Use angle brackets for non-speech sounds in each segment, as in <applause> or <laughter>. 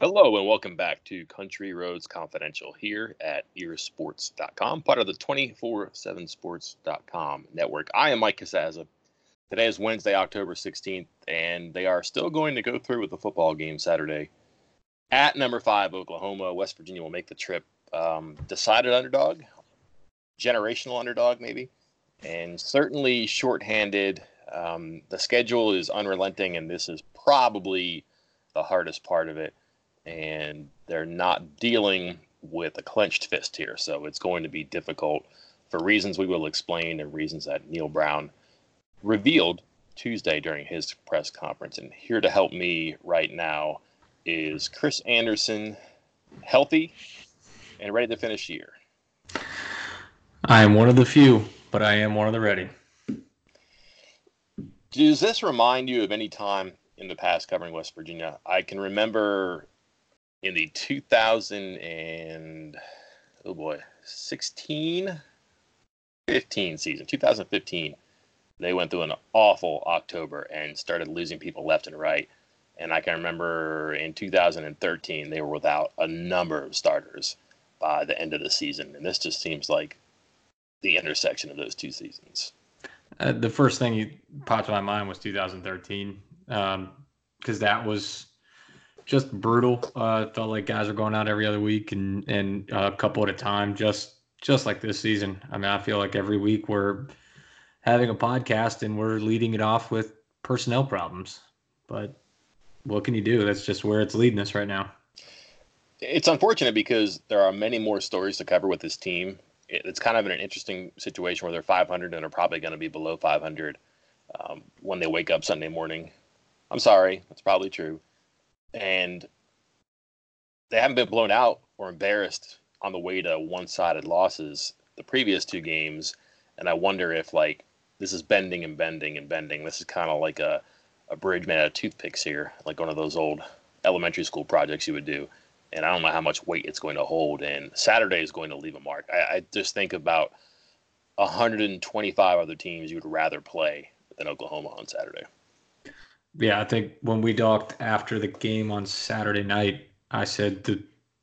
Hello and welcome back to Country Roads Confidential here at earsports.com, part of the 247sports.com network. I am Mike Casazza. Today is Wednesday, October 16th, and they are still going to go through with the football game Saturday at number five, Oklahoma. West Virginia will make the trip. Um, decided underdog, generational underdog, maybe, and certainly shorthanded. Um, the schedule is unrelenting, and this is probably the hardest part of it and they're not dealing with a clenched fist here. So it's going to be difficult for reasons we will explain and reasons that Neal Brown revealed Tuesday during his press conference. And here to help me right now is Chris Anderson, healthy and ready to finish the year. I am one of the few, but I am one of the ready. Does this remind you of any time in the past covering West Virginia? I can remember in the 2000 and oh boy 16 15 season 2015 they went through an awful october and started losing people left and right. And i can remember in 2013 they were without a number of starters by the end of the season. And this just seems like the intersection of those two seasons. Uh, the first thing you popped to my mind was 2013 because um, that was just brutal. Uh, felt like guys were going out every other week and and uh, a couple at a time, just just like this season. I mean, I feel like every week we're having a podcast and we're leading it off with personnel problems. But what can you do? That's just where it's leading us right now. It's unfortunate because there are many more stories to cover with this team. It's kind of in an interesting situation where they're 500 and are probably going to be below 500 um, when they wake up Sunday morning. I'm sorry, that's probably true and they haven't been blown out or embarrassed on the way to one-sided losses the previous two games. And i wonder if like this is bending and bending and bending. This is kind of like a, a bridge made out of toothpicks here like one of those old elementary school projects you would do. And i don't know how much weight it's going to hold. And saturday is going to leave a mark. I, I just think about 125 other teams you would rather play than oklahoma on saturday yeah, I think when we talked after the game on Saturday night, I said the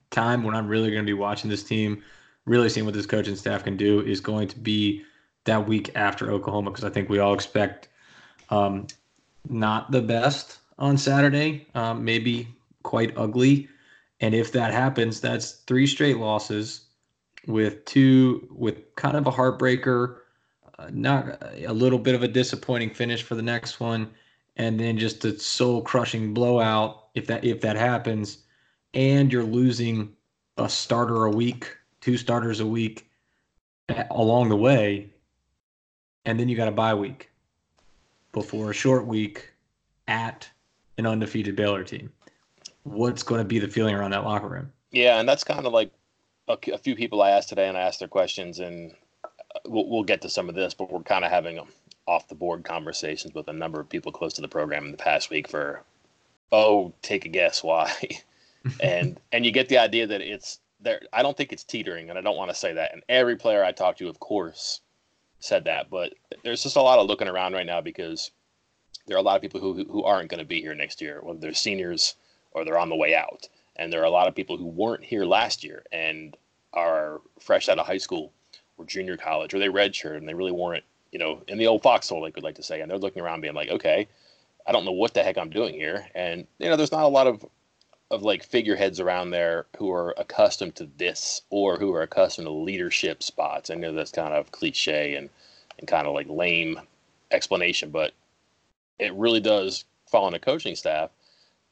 time when I'm really going to be watching this team, really seeing what this coaching staff can do, is going to be that week after Oklahoma because I think we all expect um, not the best on Saturday, um, maybe quite ugly. And if that happens, that's three straight losses with two, with kind of a heartbreaker, uh, not a little bit of a disappointing finish for the next one and then just a soul crushing blowout if that if that happens, and you're losing a starter a week, two starters a week along the way, and then you got a bye week before a short week at an undefeated Baylor team. What's going to be the feeling around that locker room? Yeah, and that's kind of like a, a few people I asked today, and I asked their questions, and uh, we'll, we'll get to some of this, but we're kind of having them off the board conversations with a number of people close to the program in the past week for oh take a guess why? <laughs> And and you get the idea that it's there i don't think it's teetering and i don't want to say that and every player i talked to of course said that but there's just a lot of looking around right now because there are a lot of people who who aren't going to be here next year whether they're seniors or they're on the way out. And there are a lot of people who weren't here last year and are fresh out of high school or junior college or they redshirt and they really weren't you know, in the old foxhole, they could like to say, and they're looking around being like, okay, I don't know what the heck I'm doing here. And, you know, there's not a lot of, of like figureheads around there who are accustomed to this or who are accustomed to leadership spots. I know that's kind of cliche and, and kind of like lame explanation, but it really does fall on a coaching staff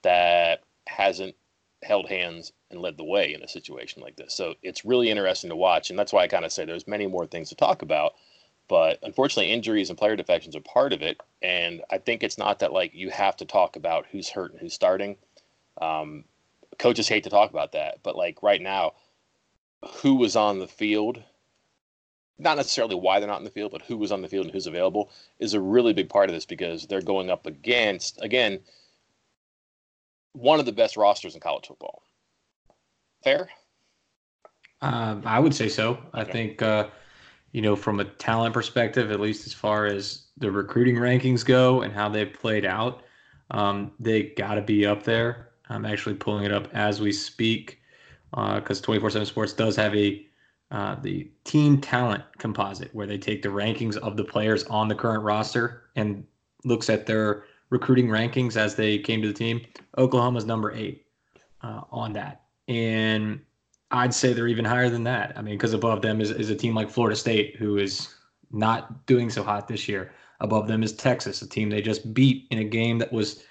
that hasn't held hands and led the way in a situation like this. So it's really interesting to watch. And that's why I kind of say there's many more things to talk about but unfortunately, injuries and player defections are part of it. And I think it's not that like you have to talk about who's hurt and who's starting. Um, coaches hate to talk about that, but like right now, who was on the field, not necessarily why they're not in the field, but who was on the field and who's available is a really big part of this because they're going up against again one of the best rosters in college football. Fair. Um, I would say so. I think. Uh, you know, from a talent perspective, at least as far as the recruiting rankings go and how they've played out, um, they got to be up there. I'm actually pulling it up as we speak because uh, 24/7 Sports does have a uh, the team talent composite where they take the rankings of the players on the current roster and looks at their recruiting rankings as they came to the team. Oklahoma's number eight uh, on that, and I'd say they're even higher than that. I mean, because above them is, is a team like Florida State, who is not doing so hot this year. Above them is Texas, a team they just beat in a game that was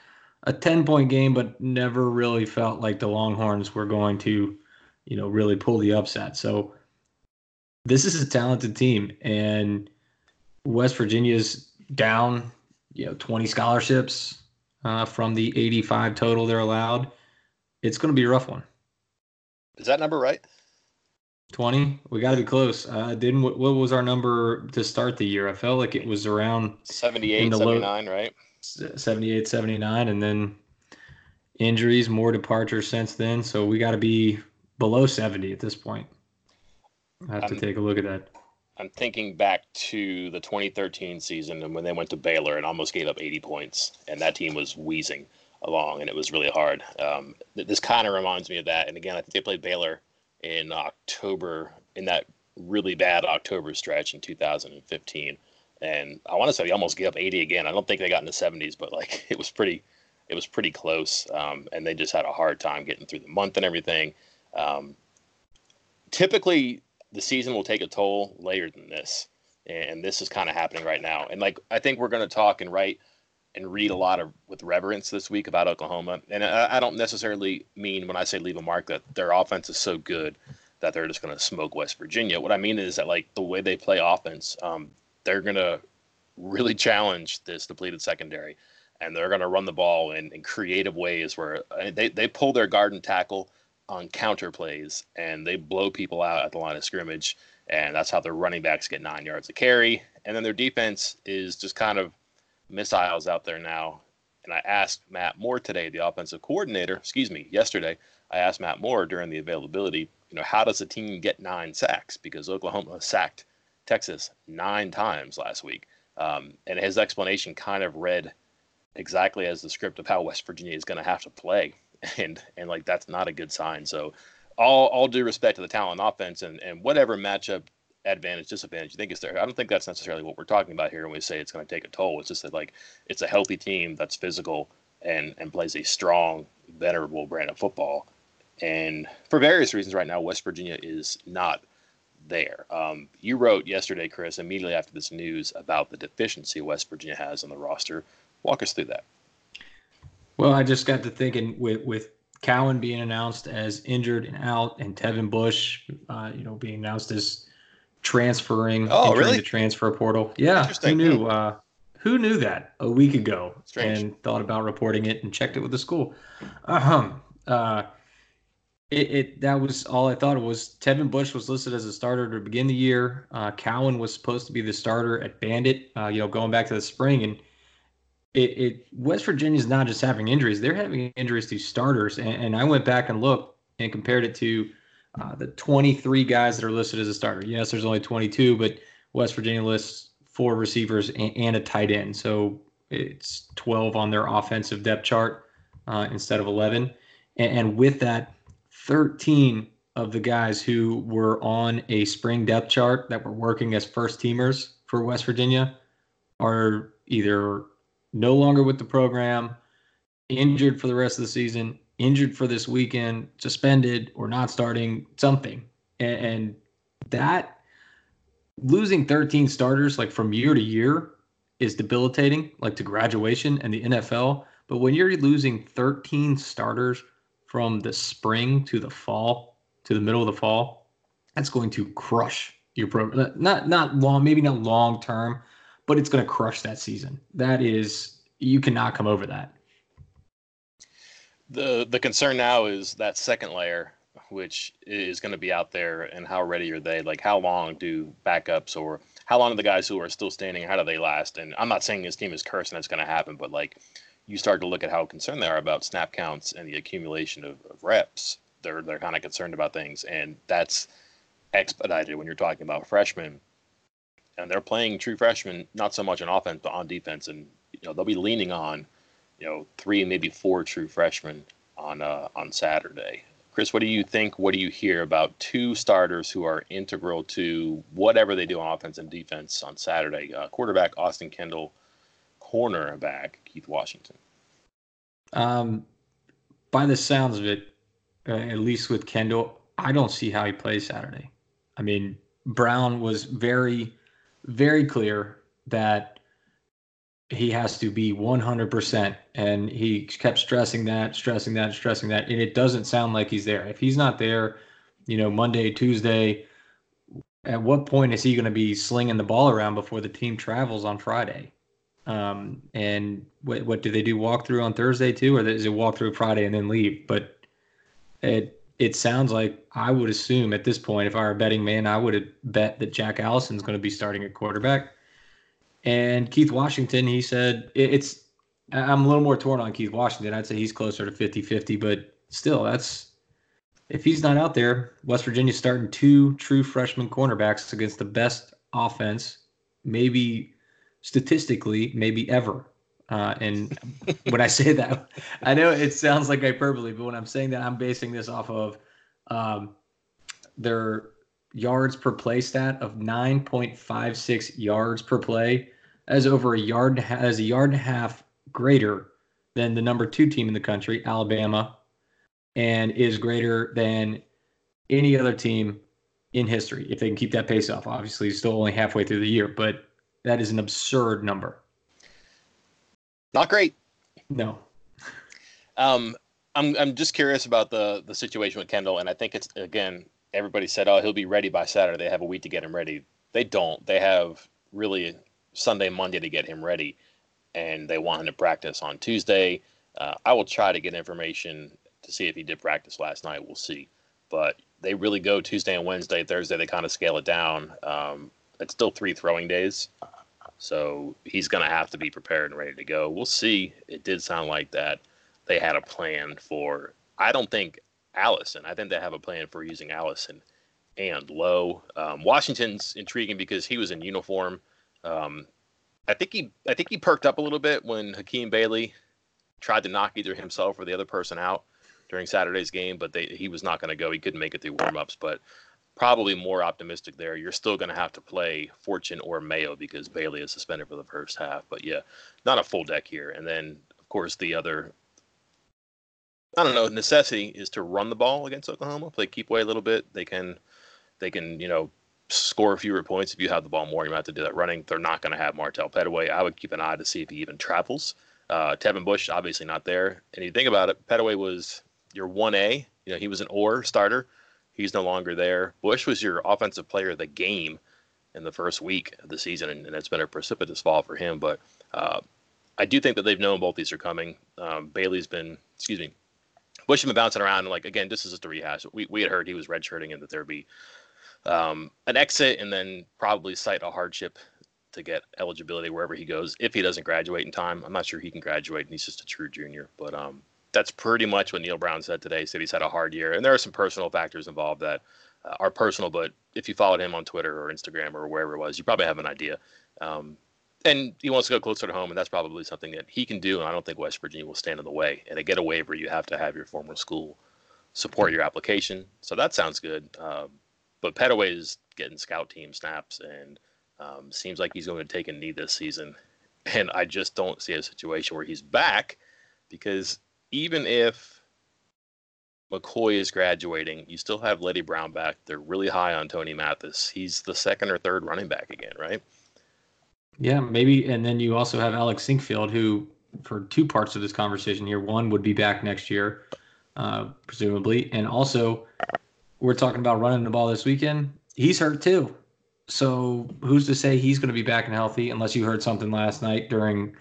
a 10 point game, but never really felt like the Longhorns were going to, you know, really pull the upset. So this is a talented team, and West Virginia's down, you know, 20 scholarships uh, from the 85 total they're allowed. It's going to be a rough one. Is that number right? 20 we got to be close. Uh didn't what, what, was our number to start the year? I felt like it was around 78 79 low, right? 78 79 and then injuries more departures since then so we got to be below 70 at this point. I have I'm, to take a look at that. I'm thinking back to the 2013 season and when they went to baylor and almost gave up 80 points and that team was wheezing along and it was really hard um, this kind of reminds me of that and again i think they played baylor in October in that really bad October stretch in 2015. And I want to say they almost gave up 80 again. I don't think they got in the 70s, but like <laughs> it was pretty, it was pretty close. Um, and they just had a hard time getting through the month and everything. Um, typically, the season will take a toll later than this, and this is kind of happening right now. And like I think we're going to talk and write and read a lot of with reverence this week about Oklahoma. And I, I don't necessarily mean when I say leave a mark that their offense is so good that they're just going to smoke West Virginia. What I mean is that like the way they play offense, um, they're going to really challenge this depleted secondary, and they're going to run the ball in, in creative ways where uh, they they pull their guard and tackle on counter plays and they blow people out at the line of scrimmage. And that's how their running backs get nine yards of carry. And then their defense is just kind of missiles out there now. And I asked Matt Moore today, the offensive coordinator, excuse me, yesterday, I asked Matt Moore during the availability, you know, how does a team get nine sacks? Because Oklahoma sacked Texas nine times last week. Um, and his explanation kind of read exactly as the script of how West Virginia is going to have to play. <laughs> And, and like, that's not a good sign. So all, all due respect to the talent offense and, and whatever matchup advantage, disadvantage you think is there. I don't think that's necessarily what we're talking about here when we say it's going to take a toll. It's just that like it's a healthy team that's physical and and plays a strong, venerable brand of football. And for various reasons, right now West Virginia is not there. Um, you wrote yesterday, Chris, immediately after this news about the deficiency West Virginia has on the roster. Walk us through that. Well, I just got to thinking with with Cowan being announced as injured and out, and Tevin Bush, uh, you know, being announced as transferring oh, really? the transfer portal. Yeah, who knew? Uh, who knew that a week ago Strange. and thought about reporting it and checked it with the school. Um, uh, it, it that was all I thought was. Tevin Bush was listed as a starter to begin the year. Uh, Cowan was supposed to be the starter at Bandit. Uh, you know, going back to the spring and. It, it West Virginia's not just having injuries; they're having injuries to starters. And, and I went back and looked and compared it to uh, the 23 guys that are listed as a starter. Yes, there's only 22, but West Virginia lists four receivers and, and a tight end. So it's 12 on their offensive depth chart uh, instead of 11. And, and, with that, 13 of the guys who were on a spring depth chart that were working as first teamers for West Virginia are either no longer with the program, injured for the rest of the season, injured for this weekend, suspended or not starting something. And, and that losing 13 starters like from year to year is debilitating, like to graduation and the NFL. But when you're losing 13 starters from the spring to the fall, to the middle of the fall, that's going to crush your program. Not not long, maybe not long term, but it's going to crush that season. That is, you cannot come over that the the concern now is that second layer which is going to be out there and how ready are they? Like how long do backups or how long are the guys who are still standing how do they last? And i'm not saying this team is cursed and that's going to happen but like you start to look at how concerned they are about snap counts and the accumulation of, of reps. They're they're kind of concerned about things and that's expedited when you're talking about freshmen. And they're playing true freshmen not so much on offense but on defense. And you know they'll be leaning on you know, three, maybe four true freshmen on uh, on Saturday. Chris, what do you think? What do you hear about two starters who are integral to whatever they do on offense and defense on Saturday? Uh, quarterback Austin Kendall, cornerback Keith Washington. Um, by the sounds of it, uh, at least with Kendall, I don't see how he plays Saturday. I mean, Brown was very, very clear that he has to be 100%. And he kept stressing that, stressing that, stressing that. And it doesn't sound like he's there. If he's not there, you know, Monday, Tuesday, at what point is he going to be slinging the ball around before the team travels on Friday? Um, and what, what do they do? Walk through on Thursday too, or is it walk through Friday and then leave? But it it sounds like I would assume at this point, if I were a betting man, I would bet that Jack Allison's going to be starting at quarterback. And Keith Washington, he said it's. I'm a little more torn on Keith Washington. I'd say he's closer to 50 50, but still, that's. If he's not out there, West Virginia's starting two true freshman cornerbacks against the best offense, maybe statistically, maybe ever. Uh, and <laughs> when I say that, I know it sounds like hyperbole, but when I'm saying that, I'm basing this off of um, their yards per play stat of 9.56 yards per play as over a yard as a yard and a half greater than the number two team in the country, Alabama, and is greater than any other team in history if they can keep that pace off. Obviously, still only halfway through the year, but that is an absurd number. Not great. No. Um, I'm I'm just curious about the the situation with Kendall, and I think it's again everybody said, oh, he'll be ready by Saturday. They have a week to get him ready. They don't. They have really Sunday, Monday to get him ready, and they want him to practice on Tuesday. Uh, I will try to get information to see if he did practice last night. We'll see, but they really go Tuesday and Wednesday. Thursday they kind of scale it down. Um, it's still three throwing days, so he's going to have to be prepared and ready to go. We'll see. It did sound like that they had a plan for. I don't think Allison. I think they have a plan for using Allison and Lowe. Um, Washington's intriguing because he was in uniform. Um, I think he I think he perked up a little bit when Hakeem Bailey tried to knock either himself or the other person out during Saturday's game, but they, he was not going to go. He couldn't make it through warmups, but probably more optimistic there. You're still going to have to play Fortune or Mayo because Bailey is suspended for the first half. But yeah, not a full deck here. And then of course the other I don't know. Necessity is to run the ball against Oklahoma. If they keep away a little bit, they can, they can, you know, score fewer points. If you have the ball more, you might have to do that running. They're not going to have Martell Pettaway. I would keep an eye to see if he even travels. Uh, Tevin Bush, obviously not there. And you think about it, Pettaway was your 1A. You know, he was an OR starter. He's no longer there. Bush was your offensive player of the game in the first week of the season, and, and it's been a precipitous fall for him. But uh, I do think that they've known both these are coming. Um, Bailey's been, excuse me, Bush bouncing around. And like again, this is just a rehash. We we had heard he was redshirting and that there'd be um, an exit and then probably cite a hardship to get eligibility wherever he goes if he doesn't graduate in time. I'm not sure he can graduate, and he's just a true junior. But um, that's pretty much what Neal Brown said today. He said he's had a hard year, and there are some personal factors involved that uh, are personal. But if you followed him on Twitter or Instagram or wherever it was, you probably have an idea. Um, and he wants to go closer to home, and that's probably something that he can do. And I don't think West Virginia will stand in the way. And to get a waiver, you have to have your former school support your application. So that sounds good. Um, but Pettaway is getting scout team snaps, and um, seems like he's going to take a knee this season. <laughs> And I just don't see a situation where he's back, because even if McCoy is graduating, you still have Leddie Brown back. They're really high on Tony Mathis. He's the second or third running back again, right? Yeah, maybe. And then you also have Alex Sinkfield, who, for two parts of this conversation here, one would be back next year, uh, presumably. And also, we're talking about running the ball this weekend. He's hurt too. So who's to say he's going to be back and healthy unless you heard something last night during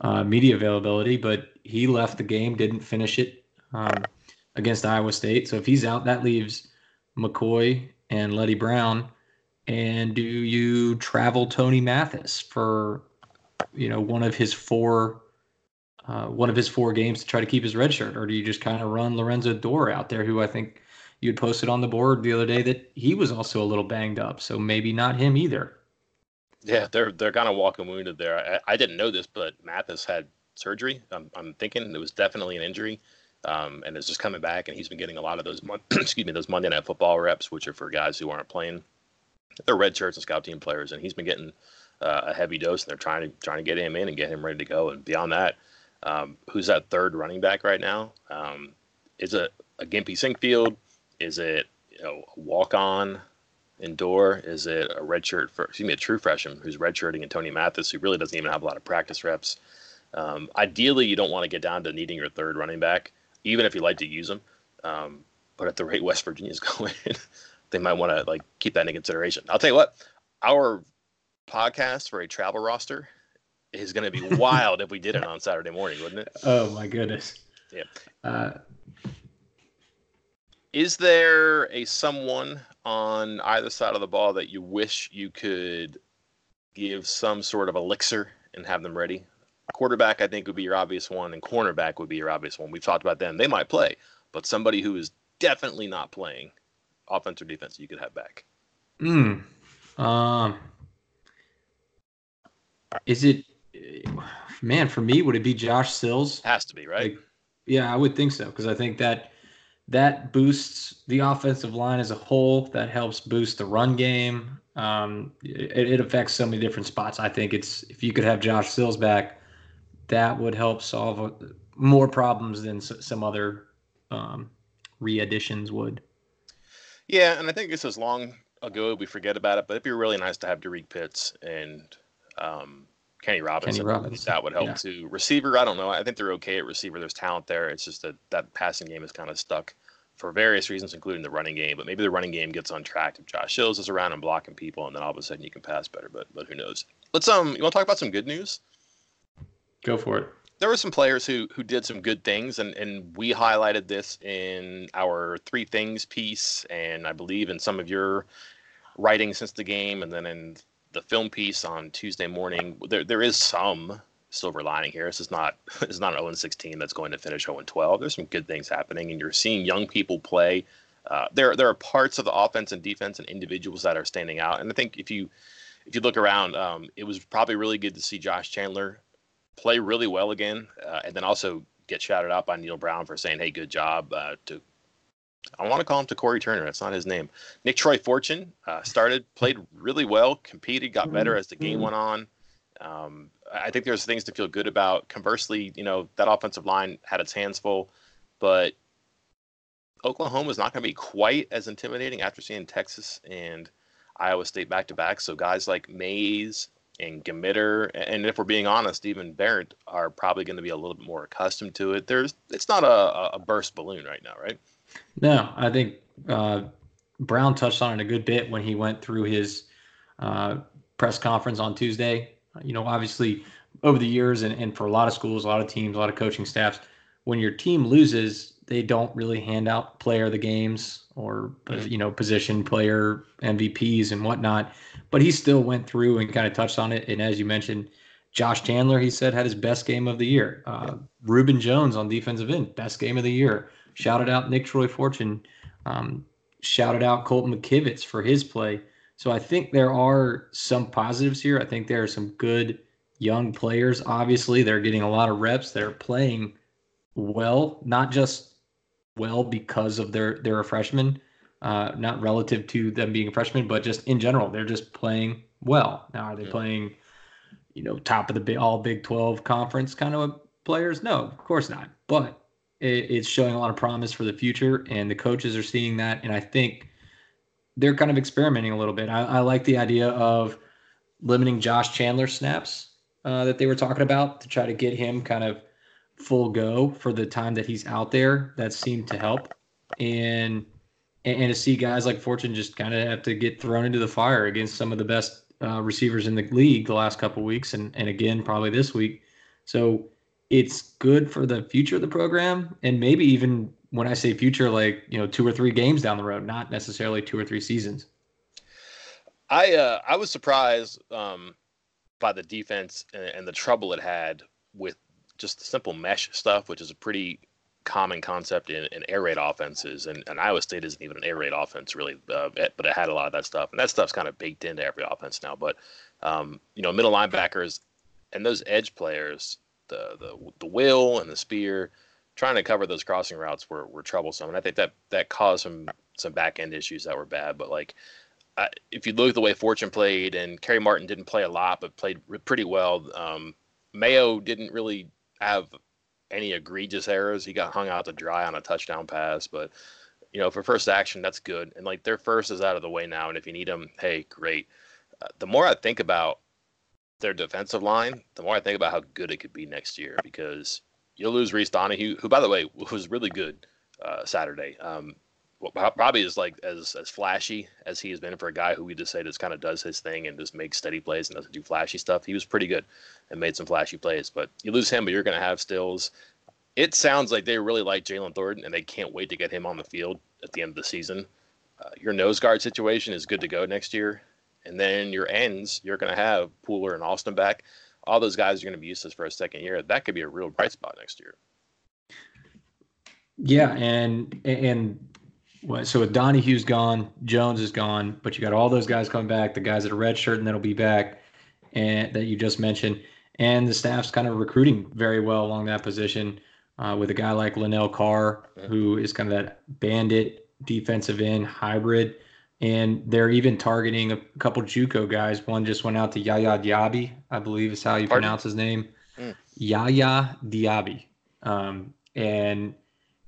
uh, media availability? But he left the game, didn't finish it um, against Iowa State. So if he's out, that leaves McCoy and Leddie Brown and do you travel Tony Mathis for you know one of his four uh, one of his four games to try to keep his red shirt, or do you just kind of run Lorenzo Dorr out there, who I think you had posted on the board the other day that he was also a little banged up, so maybe not him either. Yeah, they're they're kind of walking wounded there. I, I, didn't know this, but Mathis had surgery. I'm, I'm thinking it was definitely an injury. um, and is just coming back. And he's been getting a lot of those, <clears throat> excuse me, those Monday Night Football reps, which are for guys who aren't playing. They're red shirts and scout team players, and he's been getting uh, a heavy dose, and they're trying to trying to get him in and get him ready to go. And beyond that, um, who's that third running back right now? Um, is it a Gimpy Sinkfield? Is it you know, a walk on indoor? Is it a redshirt for excuse me, a true freshman who's redshirting and Tony Mathis, who really doesn't even have a lot of practice reps? Um, ideally, you don't want to get down to needing your third running back, even if you like to use them. Um, but at the rate <laughs> West Virginia's <laughs> going, they might want to like keep that into consideration. I'll tell you what, our podcast for a travel roster is going to be <laughs> wild if we did it on Saturday morning, wouldn't it? Oh my goodness. Yeah. Uh, is there a someone on either side of the ball that you wish you could give some sort of elixir and have them ready? Quarterback, I think, would be your obvious one, and cornerback would be your obvious one. We've talked about them; they might play, but somebody who is definitely not playing, offense or defense, you could have back. Hmm. Um. Is it, man? For me, would it be Josh Sills? Has to be right. Like, yeah, I would think so because I think that that boosts the offensive line as a whole. That helps boost the run game. Um, it, it affects so many different spots. I think it's if you could have Josh Sills back, that would help solve a, more problems than s- some other um, re-additions would. Yeah, and I think this is long ago we forget about it, but it'd be really nice to have Derrek Pitts and um, Kenny Robinson. Kenny Robinson, That would help yeah. too. Receiver, I don't know. I think they're okay at receiver. There's talent there. It's just that that passing game is kind of stuck for various reasons, including the running game. But maybe the running game gets on track if Josh Sills is around and blocking people, and then all of a sudden you can pass better. But but who knows? Let's um. You want to talk about some good news? Go for it. There were some players who who did some good things and and we highlighted this in our three things piece and i believe in some of your writing since the game and then in the film piece on tuesday morning. There there is some silver lining here. This is not <laughs> is not an 0 16 that's going to finish 0 12 there's some good things happening and you're seeing young people play. Uh, there there are parts of the offense and defense and individuals that are standing out and i think if you if you look around um, it was probably really good to see josh chandler play really well again, uh, and then also get shouted out by Neal Brown for saying, "Hey, good job." Uh, to I want to call him to Corey Turner. That's not his name. Nicktroy Fortune uh, started, played really well, competed, got better as the game went on. Um, I think there's things to feel good about. Conversely, you know that offensive line had its hands full, but Oklahoma is not going to be quite as intimidating after seeing Texas and Iowa State back to back. So guys like Mays and Gmiter, and if we're being honest, even Barrett are probably going to be a little bit more accustomed to it. There's, it's not a, a burst balloon right now, right? No, I think uh, Brown touched on it a good bit when he went through his uh, press conference on Tuesday. You know, obviously, over the years, and, and for a lot of schools, a lot of teams, a lot of coaching staffs, when your team loses, they don't really hand out player of the games or you know position player MVPs and whatnot. But he still went through and kind of touched on it. And as you mentioned, Josh Chandler, he said, had his best game of the year. Uh, Reuben Jones on defensive end, best game of the year. Shouted out Nicktroy Fortune. Um, shouted out Colton McKivitz for his play. So I think there are some positives here. I think there are some good young players. Obviously, they're getting a lot of reps. They're playing well, not just well because of their they're a freshman, uh, not relative to them being a freshman, but just in general, they're just playing well. Now, are they Yeah. playing, you know, top of the big, all Big Twelve conference kind of players? No, of course not. But it, it's showing a lot of promise for the future, and the coaches are seeing that. And I think they're kind of experimenting a little bit. I, I like the idea of limiting Josh Chandler snaps uh, that they were talking about to try to get him kind of full go for the time that he's out there. That seemed to help, and and, to see guys like Fortune just kind of have to get thrown into the fire against some of the best uh, receivers in the league the last couple weeks, and and again probably this week. So it's good for the future of the program, and maybe even when I say future, like you know, two or three games down the road, not necessarily two or three seasons. I uh, I was surprised um, by the defense and, and the trouble it had with just the simple mesh stuff, which is a pretty common concept in, in air raid offenses. And, and Iowa State isn't even an air raid offense really, uh, but it had a lot of that stuff, and that stuff's kind of baked into every offense now. But um, you know, middle linebackers and those edge players, the the the will and the spear, trying to cover those crossing routes were, were troublesome, and I think that that caused some some back end issues that were bad. But like, I, if you look at the way Fortune played, and Kerry Martin didn't play a lot, but played pretty well. Um, Mayo didn't really have any egregious errors. He got hung out to dry on a touchdown pass, but you know, for first action, that's good. And like their first is out of the way now, and if you need them, hey, great. Uh, the more I think about their defensive line, the more I think about how good it could be next year because you'll lose Reese Donahue, who, by the way, was really good uh, Saturday. Um, probably is like as as flashy as he has been for a guy who we just say just kind of does his thing and just makes steady plays and doesn't do flashy stuff. He was pretty good and made some flashy plays. But you lose him, but you're going to have Stills. It sounds like they really like Jalen Thornton and they can't wait to get him on the field at the end of the season. Uh, your nose guard situation is good to go next year, and then your ends you're going to have Pooler and Austin back. All those guys are going to be useless for a second year. That could be a real bright spot next year. Yeah, and and so with Donahue's gone, Jones is gone, but you got all those guys coming back, the guys that are redshirt and that'll be back, and that you just mentioned, and the staff's kind of recruiting very well along that position uh, with a guy like Linnell Carr, who is kind of that bandit defensive end hybrid, and they're even targeting a couple JUCO guys. One just went out to Yaya Diaby, I believe is how you Pardon? pronounce his name, mm. Yaya Diaby, um, and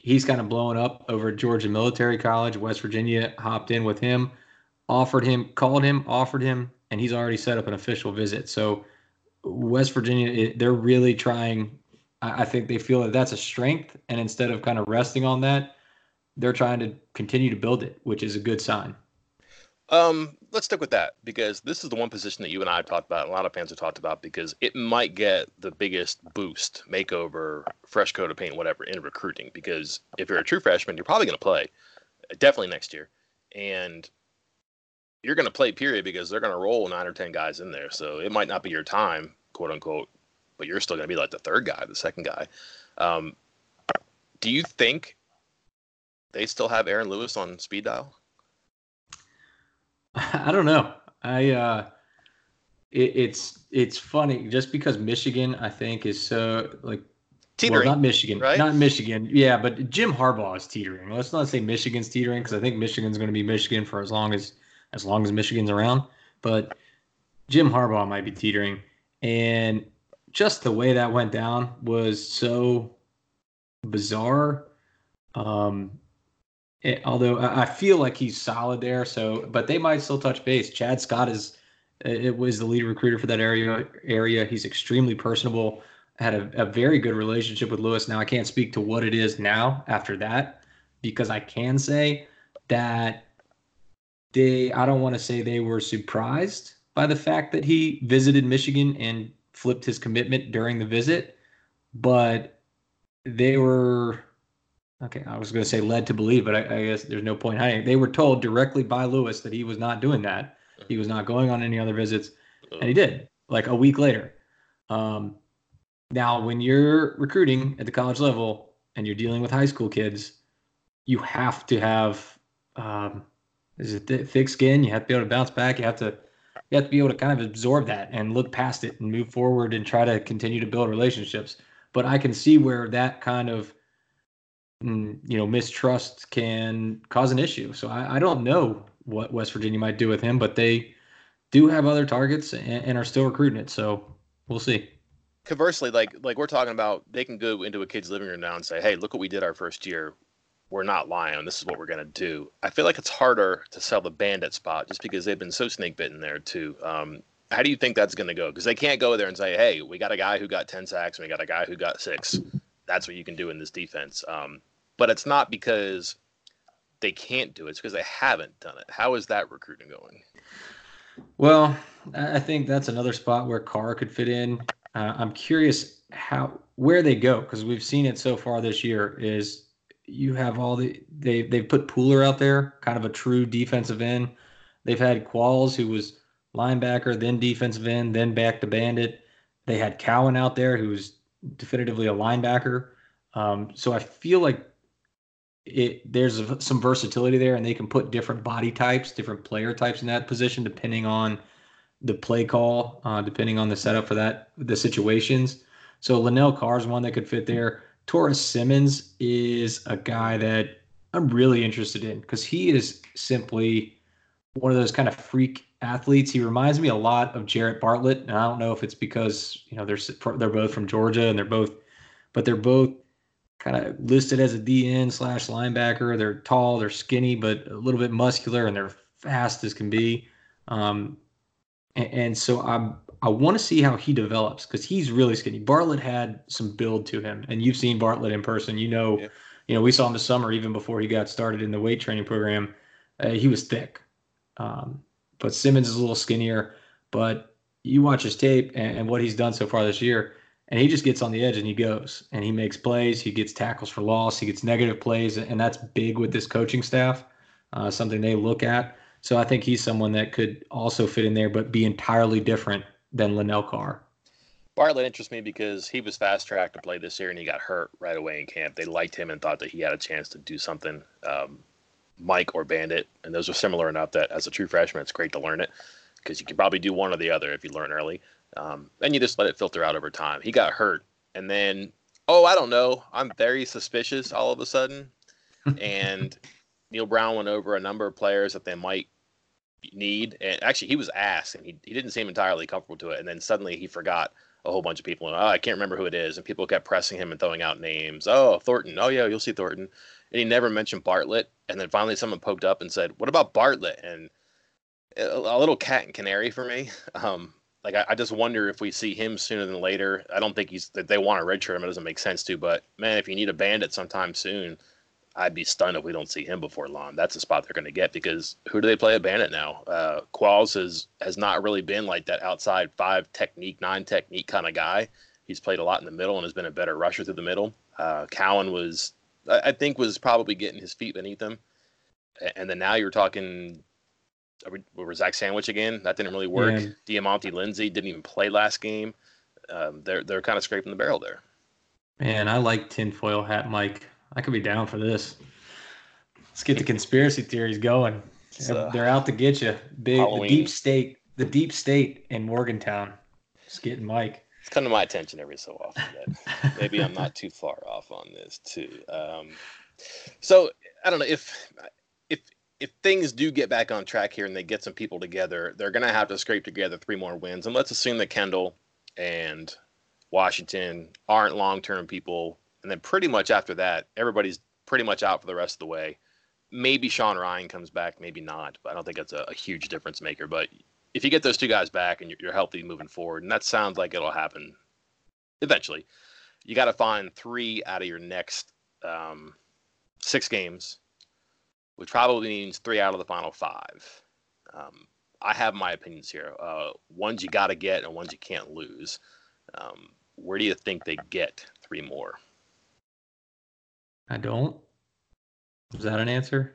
he's kind of blowing up over at Georgia Military College. West Virginia hopped in with him, offered him, called him, offered him, and he's already set up an official visit. So West Virginia, they're really trying. I think they feel that that's a strength, and instead of kind of resting on that, they're trying to continue to build it, which is a good sign. Um, let's stick with that because this is the one position that you and I have talked about, and a lot of fans have talked about because it might get the biggest boost, makeover, fresh coat of paint, whatever, in recruiting. Because if you're a true freshman, you're probably going to play, definitely next year, and you're going to play period because they're going to roll nine or ten guys in there. So it might not be your time, quote unquote, but you're still going to be like the third guy, the second guy. Um, do you think they still have Aaron Lewis on speed dial? <laughs> I don't know. I uh, it, it's it's funny just because Michigan I think is so like teetering, well, not Michigan, right? Not Michigan. Yeah, but Jim Harbaugh is teetering. Let's not say Michigan's teetering because I think Michigan's going to be Michigan for as long as as long as Michigan's around. But Jim Harbaugh might be teetering, and just the way that went down was so bizarre. Um, it, although I feel like he's solid there. So, but they might still touch base. Chad Scott is eh, it was the lead recruiter for that area. Area. He's extremely personable. Had a, a very good relationship with Lewis. Now I can't speak to what it is now after that because I can say that they. I don't want to say they were surprised by the fact that he visited Michigan and flipped his commitment during the visit, but they were Okay, I was going to say led to believe, but I, I, guess there's no point hiding. They were told directly by Lewis that he was not doing that. He was not going on any other visits, and he did. Like a week later. Um, now, when you're recruiting at the college level and you're dealing with high school kids, you have to have um, is it th- thick skin. You have to be able to bounce back. You have to you have to be able to kind of absorb that and look past it and move forward and try to continue to build relationships. But I can see where that kind of Mm, you know, mistrust can cause an issue. So I, I, don't know what West Virginia might do with him, but they do have other targets and, and, are still recruiting it. So we'll see. Conversely, like like we're talking about, they can go into a kid's living room now and say, "Hey, look what we did our first year. We're not lying. This is what we're gonna do." I feel like it's harder to sell the bandit spot just because they've been so snake bitten there too. Um, how do you think that's going to go? Because they can't go there and say, "Hey, we got a guy who got ten sacks, and we got a guy who got six that's what you can do in this defense. Um, but it's not because they can't do it; it's because they haven't done it. How is that recruiting going? Well, I think that's another spot where Carr could fit in. Uh, I'm curious how where they go because we've seen it so far this year. Is you have all the they they've put Pooler out there, kind of a true defensive end. They've had Qualls, who was linebacker, then defensive end, then back to Bandit. They had Cowan out there, who's definitively a linebacker. Um, so I feel like it there's some versatility there, and they can put different body types, different player types in that position depending on the play call, uh, depending on the setup for that the situations. So Linnell Carr is one that could fit there. Torres Simmons is a guy that I'm really interested in because he is simply one of those kind of freak athletes. He reminds me a lot of Jared Bartlett, and I don't know if it's because you know they're they're both from Georgia and they're both, but they're both kind of listed as a DN slash linebacker. They're tall, they're skinny, but a little bit muscular, and they're fast as can be. Um, and, and so I'm I want to see how he develops because he's really skinny. Bartlett had some build to him, and you've seen Bartlett in person. You know, yeah. you know we saw him this summer even before he got started in the weight training program. Uh, he was thick, um, but Simmons is a little skinnier. But you watch his tape and, and, what he's done so far this year, and he just gets on the edge and he goes and he makes plays. He gets tackles for loss. He gets negative plays, and that's big with this coaching staff. Uh, something they look at. So I think he's someone that could also fit in there, but be entirely different than Linnell Carr. Bartlett interests me because he was fast tracked to play this year and he got hurt right away in camp. They liked him and thought that he had a chance to do something. Um, Mike or Bandit, and those are similar enough that as a true freshman, it's great to learn it because you can probably do one or the other if you learn early. Um, and you just let it filter out over time. He got hurt, and then oh, I don't know, I'm very suspicious all of a sudden. and <laughs> Neal Brown went over a number of players that they might need. And actually, he was asked, and he, he didn't seem entirely comfortable to it. And then suddenly he forgot a whole bunch of people. And, oh, I can't remember who it is. And people kept pressing him and throwing out names. Oh, Thornton. Oh, yeah, you'll see Thornton. And he never mentioned Bartlett. And then finally, someone poked up and said, "What about Bartlett?" And a, little cat and canary for me. <laughs> Um, like I, I, just wonder if we see him sooner than later. I don't think he's that they want to redshirt him. It doesn't make sense to. But man, if you need a bandit sometime soon, I'd be stunned if we don't see him before long. That's the spot they're going to get because who do they play at Bandit now? Uh, Qualls has has not really been like that outside five technique, nine technique kind of guy. He's played a lot in the middle and has been a better rusher through the middle. Uh, Cowan was, I think, was probably getting his feet beneath him. And then now you're talking, we, were Zach Sandwich again? That didn't really work. Yeah. Diamante Lindsay didn't even play last game. Um, they're they're kind of scraping the barrel there. Man, I like tinfoil hat Mike. I could be down for this. Let's get the conspiracy theories going. They're, they're out to get you. Big the deep state, the deep state in Morgantown. Just getting Mike. It's come to my attention every so often that maybe I'm not too far off on this too. Um, so I don't know if if if things do get back on track here and they get some people together, they're going to have to scrape together three more wins. And let's assume that Kendall and Washington aren't long term people and then pretty much after that, everybody's pretty much out for the rest of the way. Maybe Sean Ryan comes back, maybe not, but I don't think that's a, a huge difference maker. But if you get those two guys back and you're, healthy moving forward, and that sounds like it'll happen eventually, you got to find three out of your next um, six games, which probably means three out of the final five. Um, I have my opinions here. Uh, ones you got to get and ones you can't lose. Um, where do you think they get three more? I don't. Is that an answer?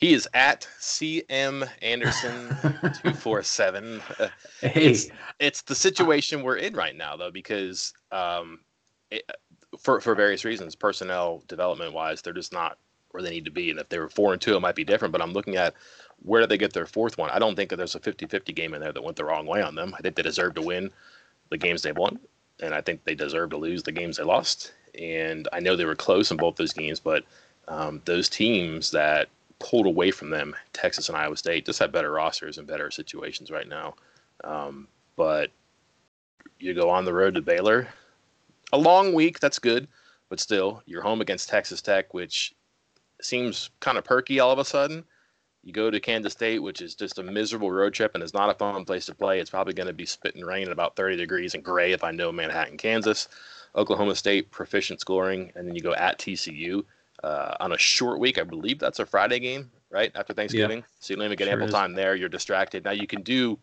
He is at CM Anderson two four seven. <laughs> Hey, it's, it's, the situation we're in right now, though, because um, it, for for various reasons, personnel development wise, they're just not where they need to be. And if they were four and two, it might be different. But I'm looking at where do they get their fourth one? I don't think that there's a 50-50 game in there that went the wrong way on them. I think they deserve to win the games they won, and I think they deserve to lose the games they lost and I know they were close in both those games, but um, those teams that pulled away from them, Texas and Iowa State, just have better rosters and better situations right now. Um, but you go on the road to Baylor, a long week, that's good, but still, you're home against Texas Tech, which seems kind of perky all of a sudden. You go to Kansas State, which is just a miserable road trip and is not a fun place to play. It's probably going to be spitting rain at about 30 degrees and gray if I know Manhattan, Kansas. Oklahoma State proficient scoring, and then you go at TCU uh, on a short week. I believe that's a Friday game, right after Thanksgiving. Yeah. So you don't even get sure ample is. time there. You're distracted. Now you can do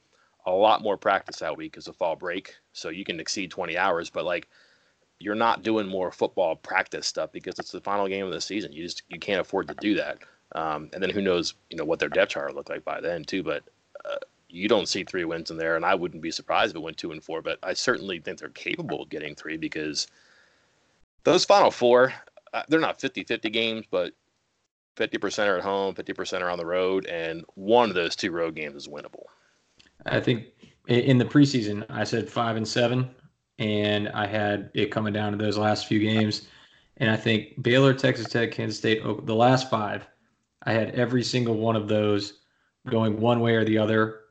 a lot more practice that week as a fall break, so you can exceed 20 hours. But like, you're not doing more football practice stuff because it's the final game of the season. You just you can't afford to do that. Um, and then who knows, you know, what their depth chart will look like by then too. But uh, you don't see three wins in there, and I wouldn't be surprised if it went two and four. But I certainly think they're capable of getting three because those final four, Uh, they're not 50-50 games, but 50% are at home, 50% are on the road, and one of those two road games is winnable. I think in the preseason, I said five and seven. and I had it coming down to those last few games. And I think Baylor, Texas Tech, Kansas State, oh, the last five, I had every single one of those going one way or the other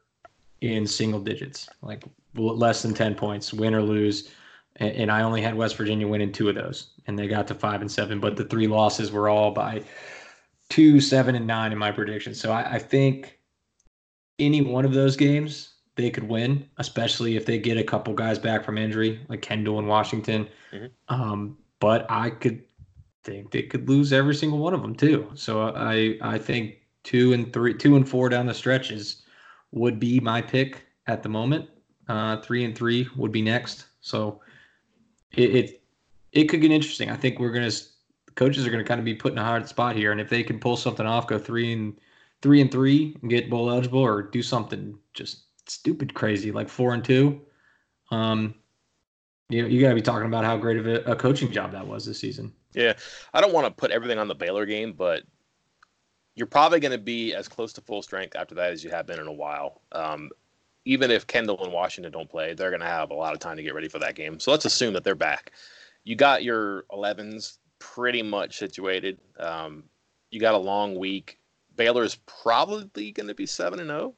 in single digits, like less than 10 points, win or lose. And I only had West Virginia winning two of those, and they got to five and seven. But the three losses were all by two, seven, and nine in my prediction. So I, I think any one of those games they could win, especially if they get a couple guys back from injury, like Kendall and Washington. Mm-hmm. Um, but I could think they could lose every single one of them too. So I I think two and three, two and four down the stretches would be my pick at the moment. Uh, three and three would be next. So it, it it could get interesting. I think we're gonna coaches are gonna kind of be put in a hard spot here, and if they can pull something off, go three and three and three and get bowl eligible, or do something just stupid crazy like four and two, um, you know, you got to be talking about how great of a, a coaching job that was this season. Yeah, I don't want to put everything on the Baylor game, but you're probably going to be as close to full strength after that as you have been in a while. Um, even if Kendall and Washington don't play, they're going to have a lot of time to get ready for that game. So let's assume that they're back. You got your 11s pretty much situated. Um, you got a long week. Baylor is probably going to be 7 and 0.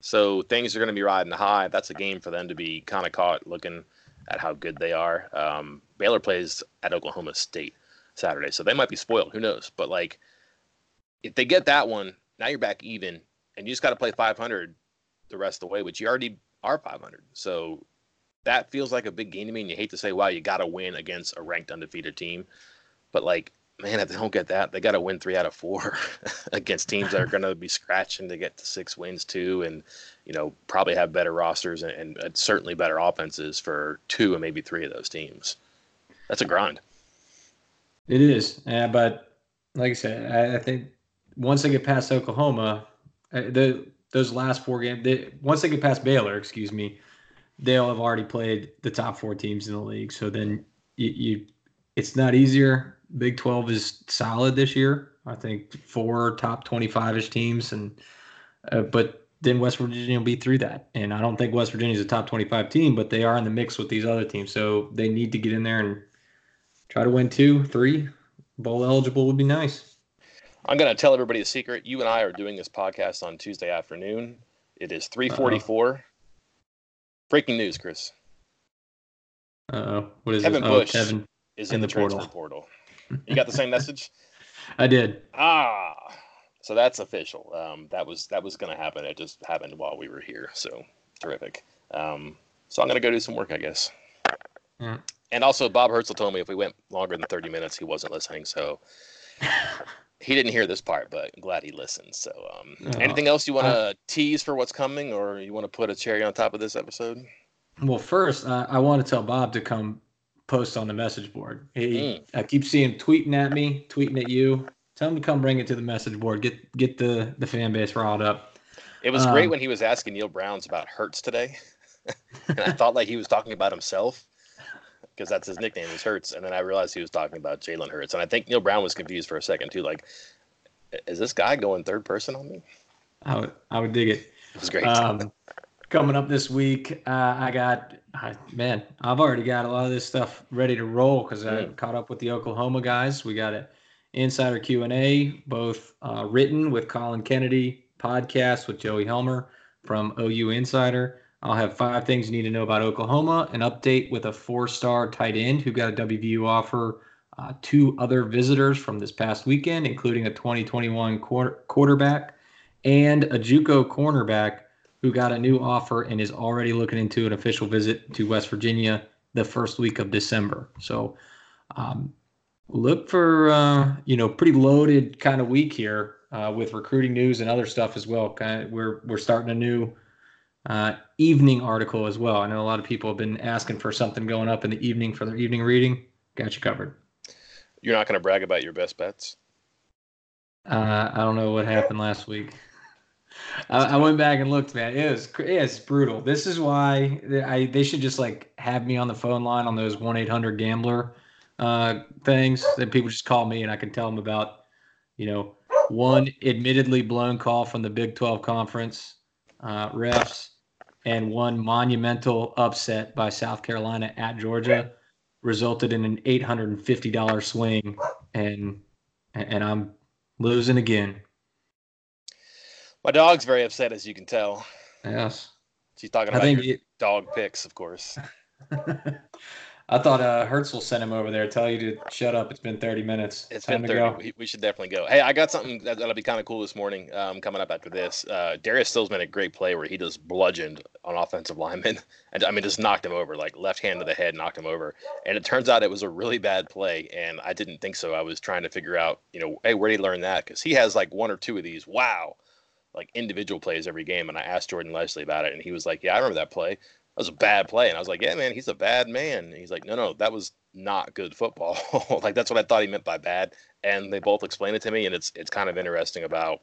So things are going to be riding high. That's a game for them to be kind of caught looking at how good they are. Um, Baylor plays at Oklahoma State Saturday, so they might be spoiled. Who knows? But like, if they get that one, now you're back even, and you just got to play 500 the rest of the way, which you already are 500. So that feels like a big game to me. And you hate to say, wow, you got to win against a ranked undefeated team. But like, man, if they don't get that, they got to win three out of four <laughs> against teams that are going to be scratching to get to six wins too, and you know probably have better rosters and, and, certainly better offenses for two and maybe three of those teams. That's a grind. It is, yeah, but like I said, I, I think once they get past Oklahoma, uh, the those last four games, they, once they get past Baylor, excuse me, they'll have already played the top four teams in the league. So then you, you it's not easier. Big 12 is solid this year. I think four top 25 ish teams, and uh, but then West Virginia will be through that. And I don't think West Virginia is a top 25 team, but they are in the mix with these other teams. So they need to get in there and try to win two, three. Bowl eligible would be nice. I'm going to tell everybody a secret. You and I are doing this podcast on Tuesday afternoon. It is 3:44. Uh-oh. Breaking news, Chris. Uh oh. What is Kevin this? Bush oh, Kevin is in, in the, the portal. portal. <laughs> You got the same message? I did. Ah. So that's official. Um, that was that was going to happen. It just happened while we were here. So terrific. Um, so I'm going to go do some work, I guess. Yeah. And also, Bob Hertzel told me if we went longer than 30 minutes, he wasn't listening. So <laughs> he didn't hear this part, but I'm glad he listened. So, um, uh, anything else you want to tease for what's coming, or you want to put a cherry on top of this episode? Well, first, uh, I want to tell Bob to come post on the message board. He, mm. I keep seeing tweeting at me, tweeting at you. Tell him to come bring it to the message board. Get get the the fan base riled up. It was um, great when he was asking Neal Brown's about Hurts today, <laughs> and I thought like he was talking about himself because that's his nickname is Hurts. And then I realized he was talking about Jalen Hurts. And I think Neal Brown was confused for a second too. Like, is this guy going third person on me? I would, I would dig it. It was great. Um, coming up this week, uh, I got, I, man, I've already got a lot of this stuff ready to roll because I mm. caught up with the Oklahoma guys. We got an insider Q and A, both uh, written with Colin Kennedy, podcast with Joey Helmer from OU Insider. I'll have five things you need to know about Oklahoma, an update with a four star tight end who got a WVU offer, uh, two other visitors from this past weekend, including a 2021 quarter- quarterback and a Juco cornerback who got a new offer and is already looking into an official visit to West Virginia the first week of December. So um, look for, uh, you know, pretty loaded kind of week here uh, with recruiting news and other stuff as well. Kind of, we're, we're starting a new uh, evening article as well. I know a lot of people have been asking for something going up in the evening for their evening reading. Got you covered. You're not going to brag about your best bets. Uh, I don't know what happened last week. I, I, went back and looked, man. It was it's brutal. This is why I they should just like have me on the phone line on those one eight hundred gambler uh, things that people just call me and I can tell them about, you know, one admittedly blown call from the Big Twelve conference uh, refs, and one monumental upset by South Carolina at Georgia resulted in an $850 swing and and I'm losing again. My dog's very upset as you can tell. Yes. She's talking about your it, dog picks, of course. <laughs> I thought uh, Hertz will send him over there, tell you to shut up. It's been 30 minutes. It's Time been 30. We, we, should definitely go. Hey, I got something that, will be kind of cool this morning um, coming up after this. Uh, Darius Stills made a great play where he just bludgeoned on offensive lineman. <laughs> And I mean, just knocked him over, like left hand to the head, knocked him over. And it turns out it was a really bad play. And I didn't think so. I was trying to figure out, you know, hey, where did he learn that? Because he has like one or two of these. Wow like individual plays every game. And I asked Jordan Lesley about it, and he was like, "Yeah, I remember that play was a bad play. And I was like, yeah, man, he's a bad man. And he's like, no, no, that was not good football. <laughs> like that's what I thought he meant by bad. And they both explained it to me, and it's it's kind of interesting about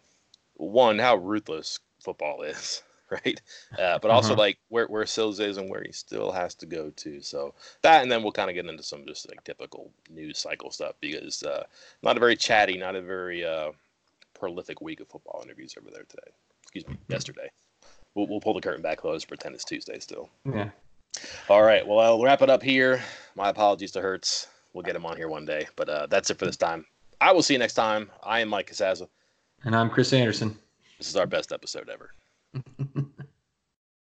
one how ruthless football <laughs> is, right? Uh, but also uh-huh. like where where Sills is and where he still has to go to. So that, and then we'll kind of get into some just like typical news cycle stuff because uh, not a very chatty, not a very uh, prolific week of football interviews over there today. Excuse me, mm-hmm. yesterday we'll, we'll pull the curtain back close, pretend it's Tuesday still. Yeah. All right. Well, I'll wrap it up here. My apologies to Hertz. We'll get him on here one day. But uh, that's it for this time. I will see you next time. I am Mike Casazza. And I'm Chris Anderson. This is our best episode ever. <laughs>